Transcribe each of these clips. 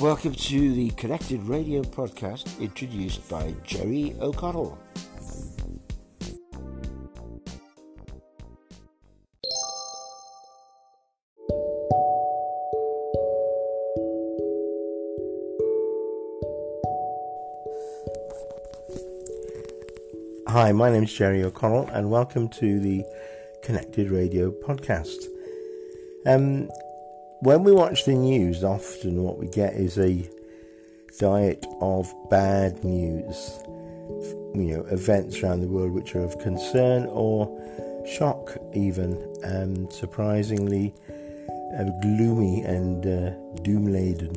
Welcome to the Connected Radio podcast introduced by Jerry O'Connell. Hi, my name is Jerry O'Connell, and welcome to the Connected Radio podcast. Um, when we watch the news, often what we get is a diet of bad news. You know, events around the world which are of concern or shock, even, and surprisingly uh, gloomy and uh, doom laden.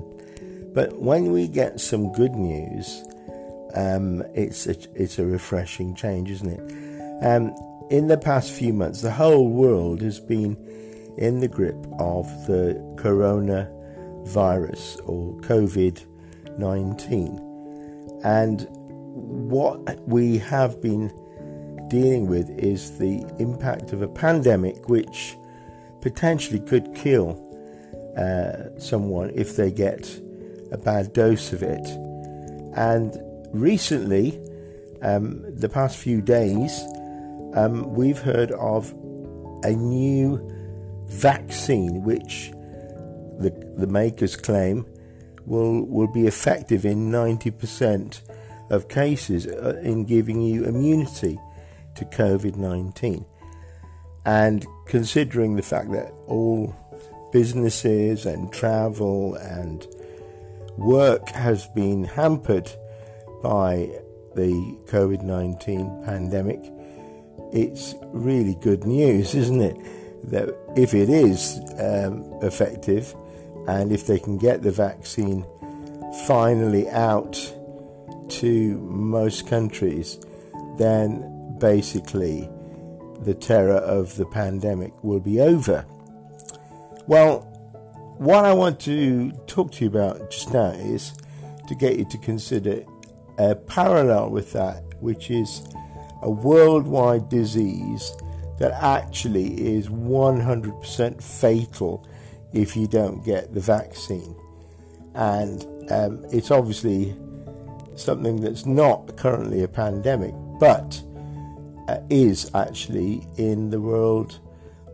But when we get some good news, um, it's a, it's a refreshing change, isn't it? Um, in the past few months, the whole world has been in the grip of the coronavirus or COVID 19. And what we have been dealing with is the impact of a pandemic which potentially could kill uh, someone if they get a bad dose of it. And recently, um, the past few days, um, we've heard of a new vaccine which the, the makers claim will, will be effective in 90% of cases uh, in giving you immunity to COVID 19. And considering the fact that all businesses and travel and work has been hampered by the COVID 19 pandemic, it's really good news, isn't it? That if it is um, effective and if they can get the vaccine finally out to most countries, then basically the terror of the pandemic will be over. Well, what I want to talk to you about just now is to get you to consider a parallel with that, which is a worldwide disease that actually is 100% fatal if you don't get the vaccine. And um, it's obviously something that's not currently a pandemic, but uh, is actually in the world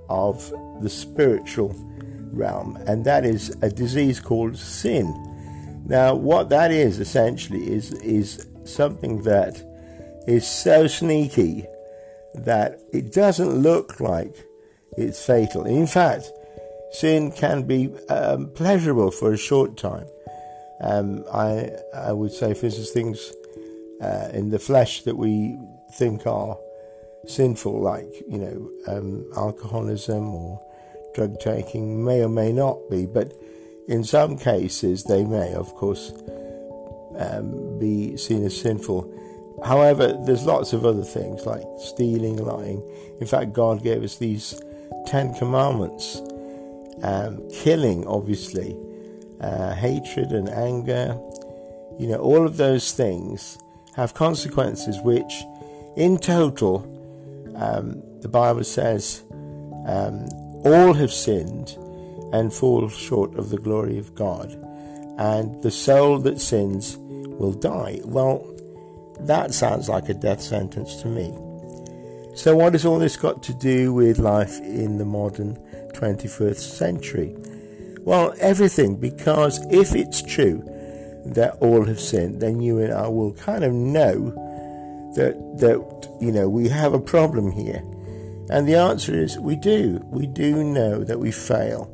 of the spiritual realm, and that is a disease called sin. Now, what that is essentially is is something that is so sneaky that it doesn't look like it's fatal. In fact, sin can be um, pleasurable for a short time. Um, I I would say, for instance, things uh, in the flesh that we think are sinful, like you know um, alcoholism or drug taking, may or may not be, but in some cases they may, of course, um, be seen as sinful. However, there's lots of other things like stealing, lying. In fact, God gave us these Ten Commandments. Um, killing, obviously, uh, hatred and anger. You know, all of those things have consequences which, in total, um, the Bible says, um, all have sinned and fall short of the glory of God, and the soul that sins will die. Well, that sounds like a death sentence to me. So, what has all this got to do with life in the modern 21st century? Well, everything, because if it's true that all have sinned, then you and I will kind of know that, that you know, we have a problem here. And the answer is we do. We do know that we fail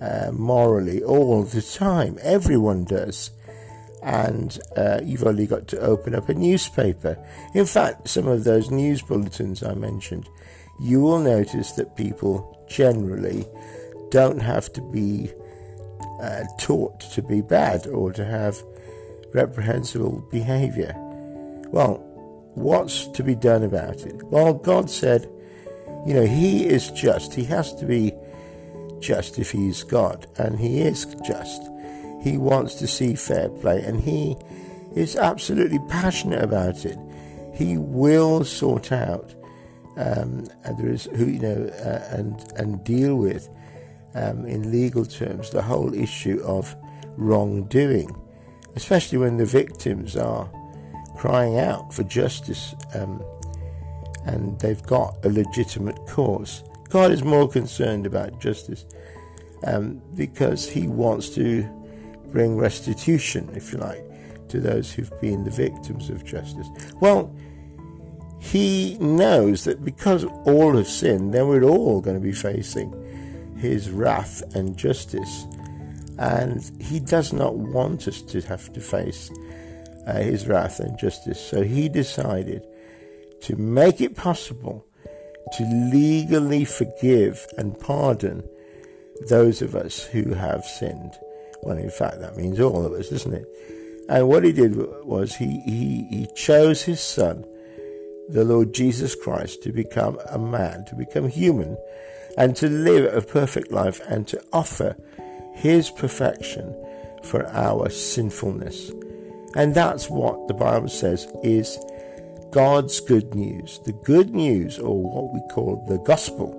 uh, morally all the time. Everyone does and uh, you've only got to open up a newspaper. In fact, some of those news bulletins I mentioned, you will notice that people generally don't have to be uh, taught to be bad or to have reprehensible behavior. Well, what's to be done about it? Well, God said, you know, He is just. He has to be just if He's God, and He is just. He wants to see fair play and he is absolutely passionate about it. He will sort out um, and there is who you know uh, and and deal with um, in legal terms the whole issue of wrongdoing, especially when the victims are crying out for justice um, and they've got a legitimate cause. God is more concerned about justice um, because He wants to bring restitution, if you like, to those who've been the victims of justice. Well, He knows that because all have sinned, then we're all going to be facing His wrath and justice. And He does not want us to have to face uh, His wrath and justice. So He decided to make it possible to legally forgive and pardon those of us who have sinned. Well, in fact, that means all of us, doesn't it? And what he did was he, he, he chose his son, the Lord Jesus Christ, to become a man, to become human, and to live a perfect life and to offer his perfection for our sinfulness. And that's what the Bible says is God's good news. The good news, or what we call the gospel,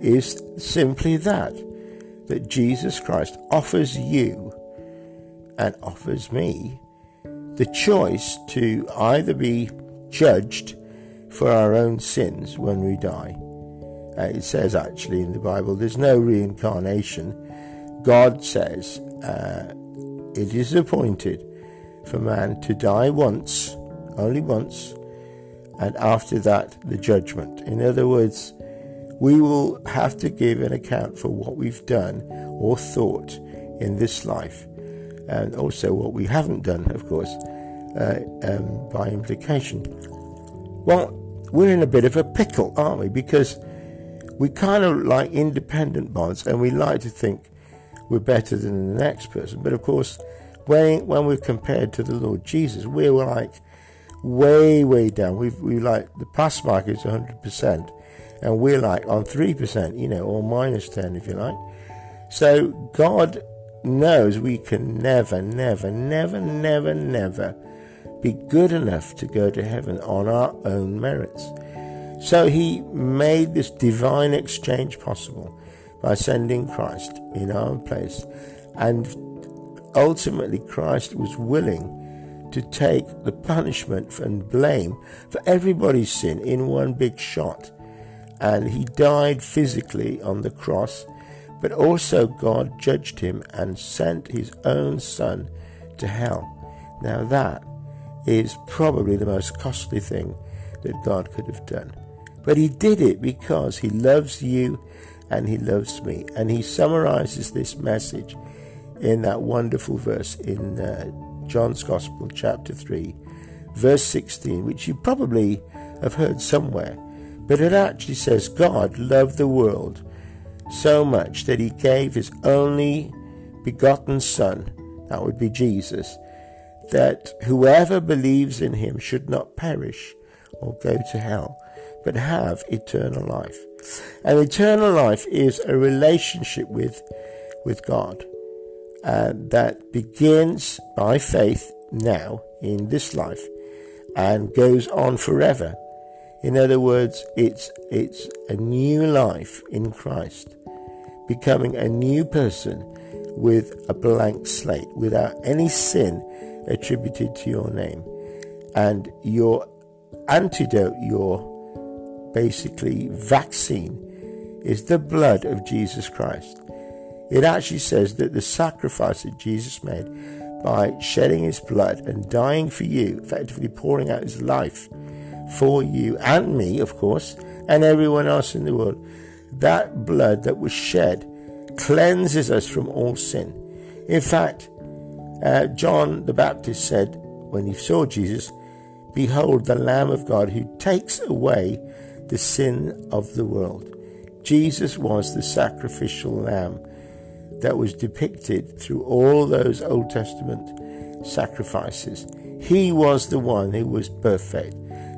is simply that that Jesus Christ offers you and offers me the choice to either be judged for our own sins when we die. Uh, it says actually in the Bible there's no reincarnation. God says uh, it is appointed for man to die once, only once, and after that, the judgment. In other words, we will have to give an account for what we've done or thought in this life, and also what we haven't done, of course, uh, um, by implication. Well, we're in a bit of a pickle, aren't we? Because we kind of like independent bonds and we like to think we're better than the next person. But of course, when, when we're compared to the Lord Jesus, we're like way, way down. We've, we like the past mark is 100%, and we're like on 3%, you know, or minus 10 if you like. So God knows we can never, never, never, never, never be good enough to go to heaven on our own merits. So he made this divine exchange possible by sending Christ in our place. And ultimately, Christ was willing to take the punishment and blame for everybody's sin in one big shot. And he died physically on the cross, but also God judged him and sent his own son to hell. Now, that is probably the most costly thing that God could have done. But he did it because he loves you and he loves me. And he summarizes this message in that wonderful verse in uh, John's Gospel, chapter 3, verse 16, which you probably have heard somewhere, but it actually says God loved the world so much that he gave his only begotten Son, that would be Jesus, that whoever believes in him should not perish or go to hell, but have eternal life. And eternal life is a relationship with, with God uh, that begins by faith now in this life and goes on forever. In other words, it's, it's a new life in Christ, becoming a new person with a blank slate, without any sin attributed to your name. And your antidote, your basically vaccine, is the blood of Jesus Christ. It actually says that the sacrifice that Jesus made by shedding his blood and dying for you, effectively pouring out his life for you and me, of course, and everyone else in the world, that blood that was shed cleanses us from all sin. In fact, uh, John the Baptist said when he saw Jesus, Behold the Lamb of God who takes away the sin of the world. Jesus was the sacrificial lamb that was depicted through all those Old Testament sacrifices. He was the one who was perfect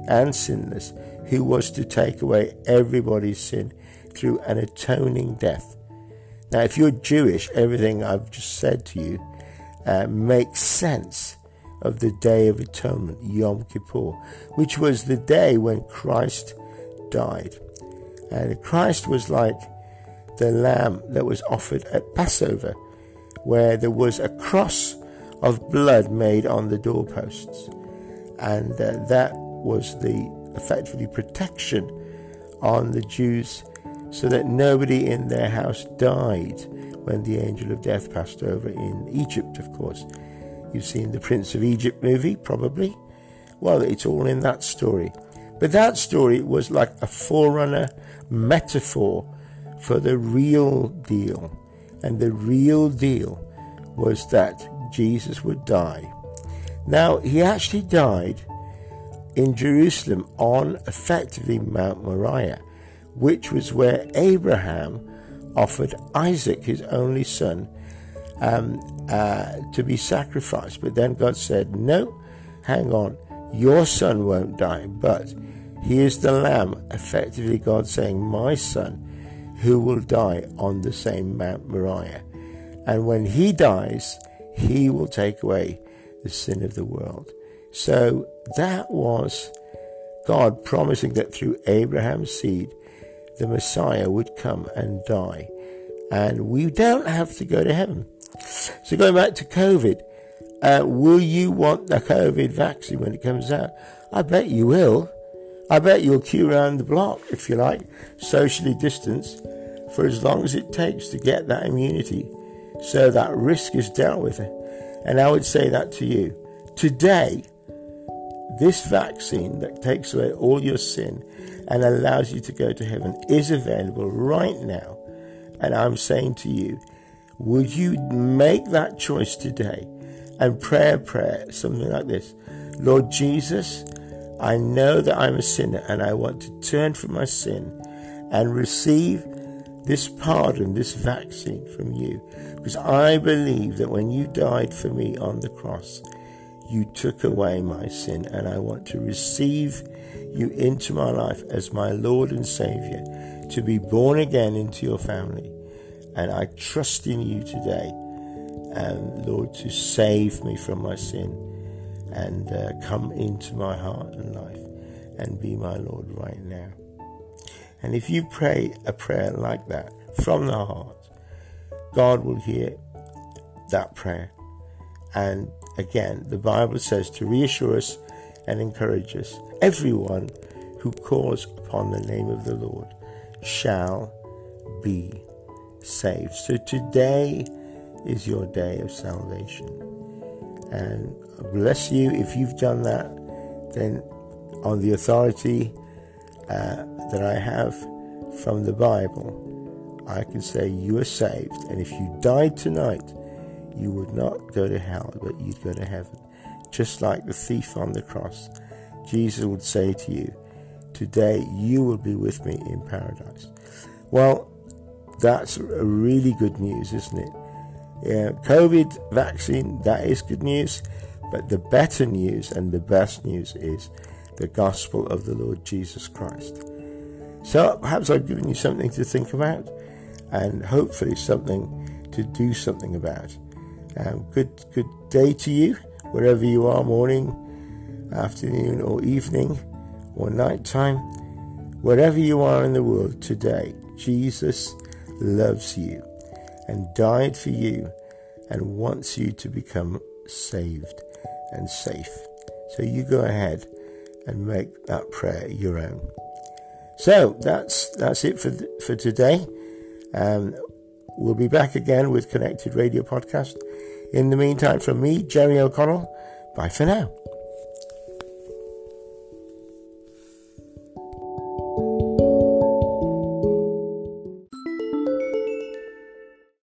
and sinless, who was to take away everybody's sin through an atoning death. Now, if you're Jewish, everything I've just said to you uh, makes sense of the Day of Atonement, Yom Kippur, which was the day when Christ died. And Christ was like the lamb that was offered at Passover. where there was a cross of blood made on the doorposts. And uh, that was the effectively protection on the Jews so that nobody in their house died when the angel of death passed over in Egypt, of course. You've seen the Prince of Egypt movie, probably. Well, it's all in that story. But that story was like a forerunner metaphor for the real deal. And the real deal was that Jesus would die. Now, he actually died in Jerusalem on effectively Mount Moriah, which was where Abraham offered Isaac, his only son, um, uh, to be sacrificed. But then God said, No, hang on, your son won't die, but he is the lamb, effectively God saying, My son, who will die on the same Mount Moriah. And when he dies, he will take away the sin of the world. So that was God promising that through Abraham's seed, the Messiah would come and die. And we don't have to go to heaven. So going back to COVID, uh, will you want the COVID vaccine when it comes out? I bet you will. I bet you'll queue around the block, if you like, socially distanced, for as long as it takes to get that immunity so that risk is dealt with. And I would say that to you. Today, this vaccine that takes away all your sin and allows you to go to heaven is available right now. And I'm saying to you, would you make that choice today and pray a prayer, something like this Lord Jesus, I know that I'm a sinner and I want to turn from my sin and receive this pardon, this vaccine from you. Because I believe that when you died for me on the cross, you took away my sin, and I want to receive you into my life as my Lord and Savior, to be born again into your family. And I trust in you today, and Lord, to save me from my sin and uh, come into my heart and life and be my Lord right now. And if you pray a prayer like that from the heart, God will hear that prayer. And again, the Bible says to reassure us and encourage us everyone who calls upon the name of the Lord shall be saved. So today is your day of salvation. And bless you if you've done that, then on the authority uh, that I have from the Bible, I can say you are saved. And if you died tonight, you would not go to hell, but you'd go to heaven. Just like the thief on the cross. Jesus would say to you, Today you will be with me in paradise. Well, that's really good news, isn't it? Yeah, COVID vaccine, that is good news. But the better news and the best news is the gospel of the Lord Jesus Christ. So perhaps I've given you something to think about and hopefully something to do something about. Um, good, good day to you, wherever you are, morning, afternoon, or evening, or night time, wherever you are in the world today. Jesus loves you and died for you and wants you to become saved and safe. So you go ahead and make that prayer your own. So that's that's it for for today. Um, we'll be back again with Connected Radio Podcast. In the meantime, from me, Jerry O'Connell, bye for now.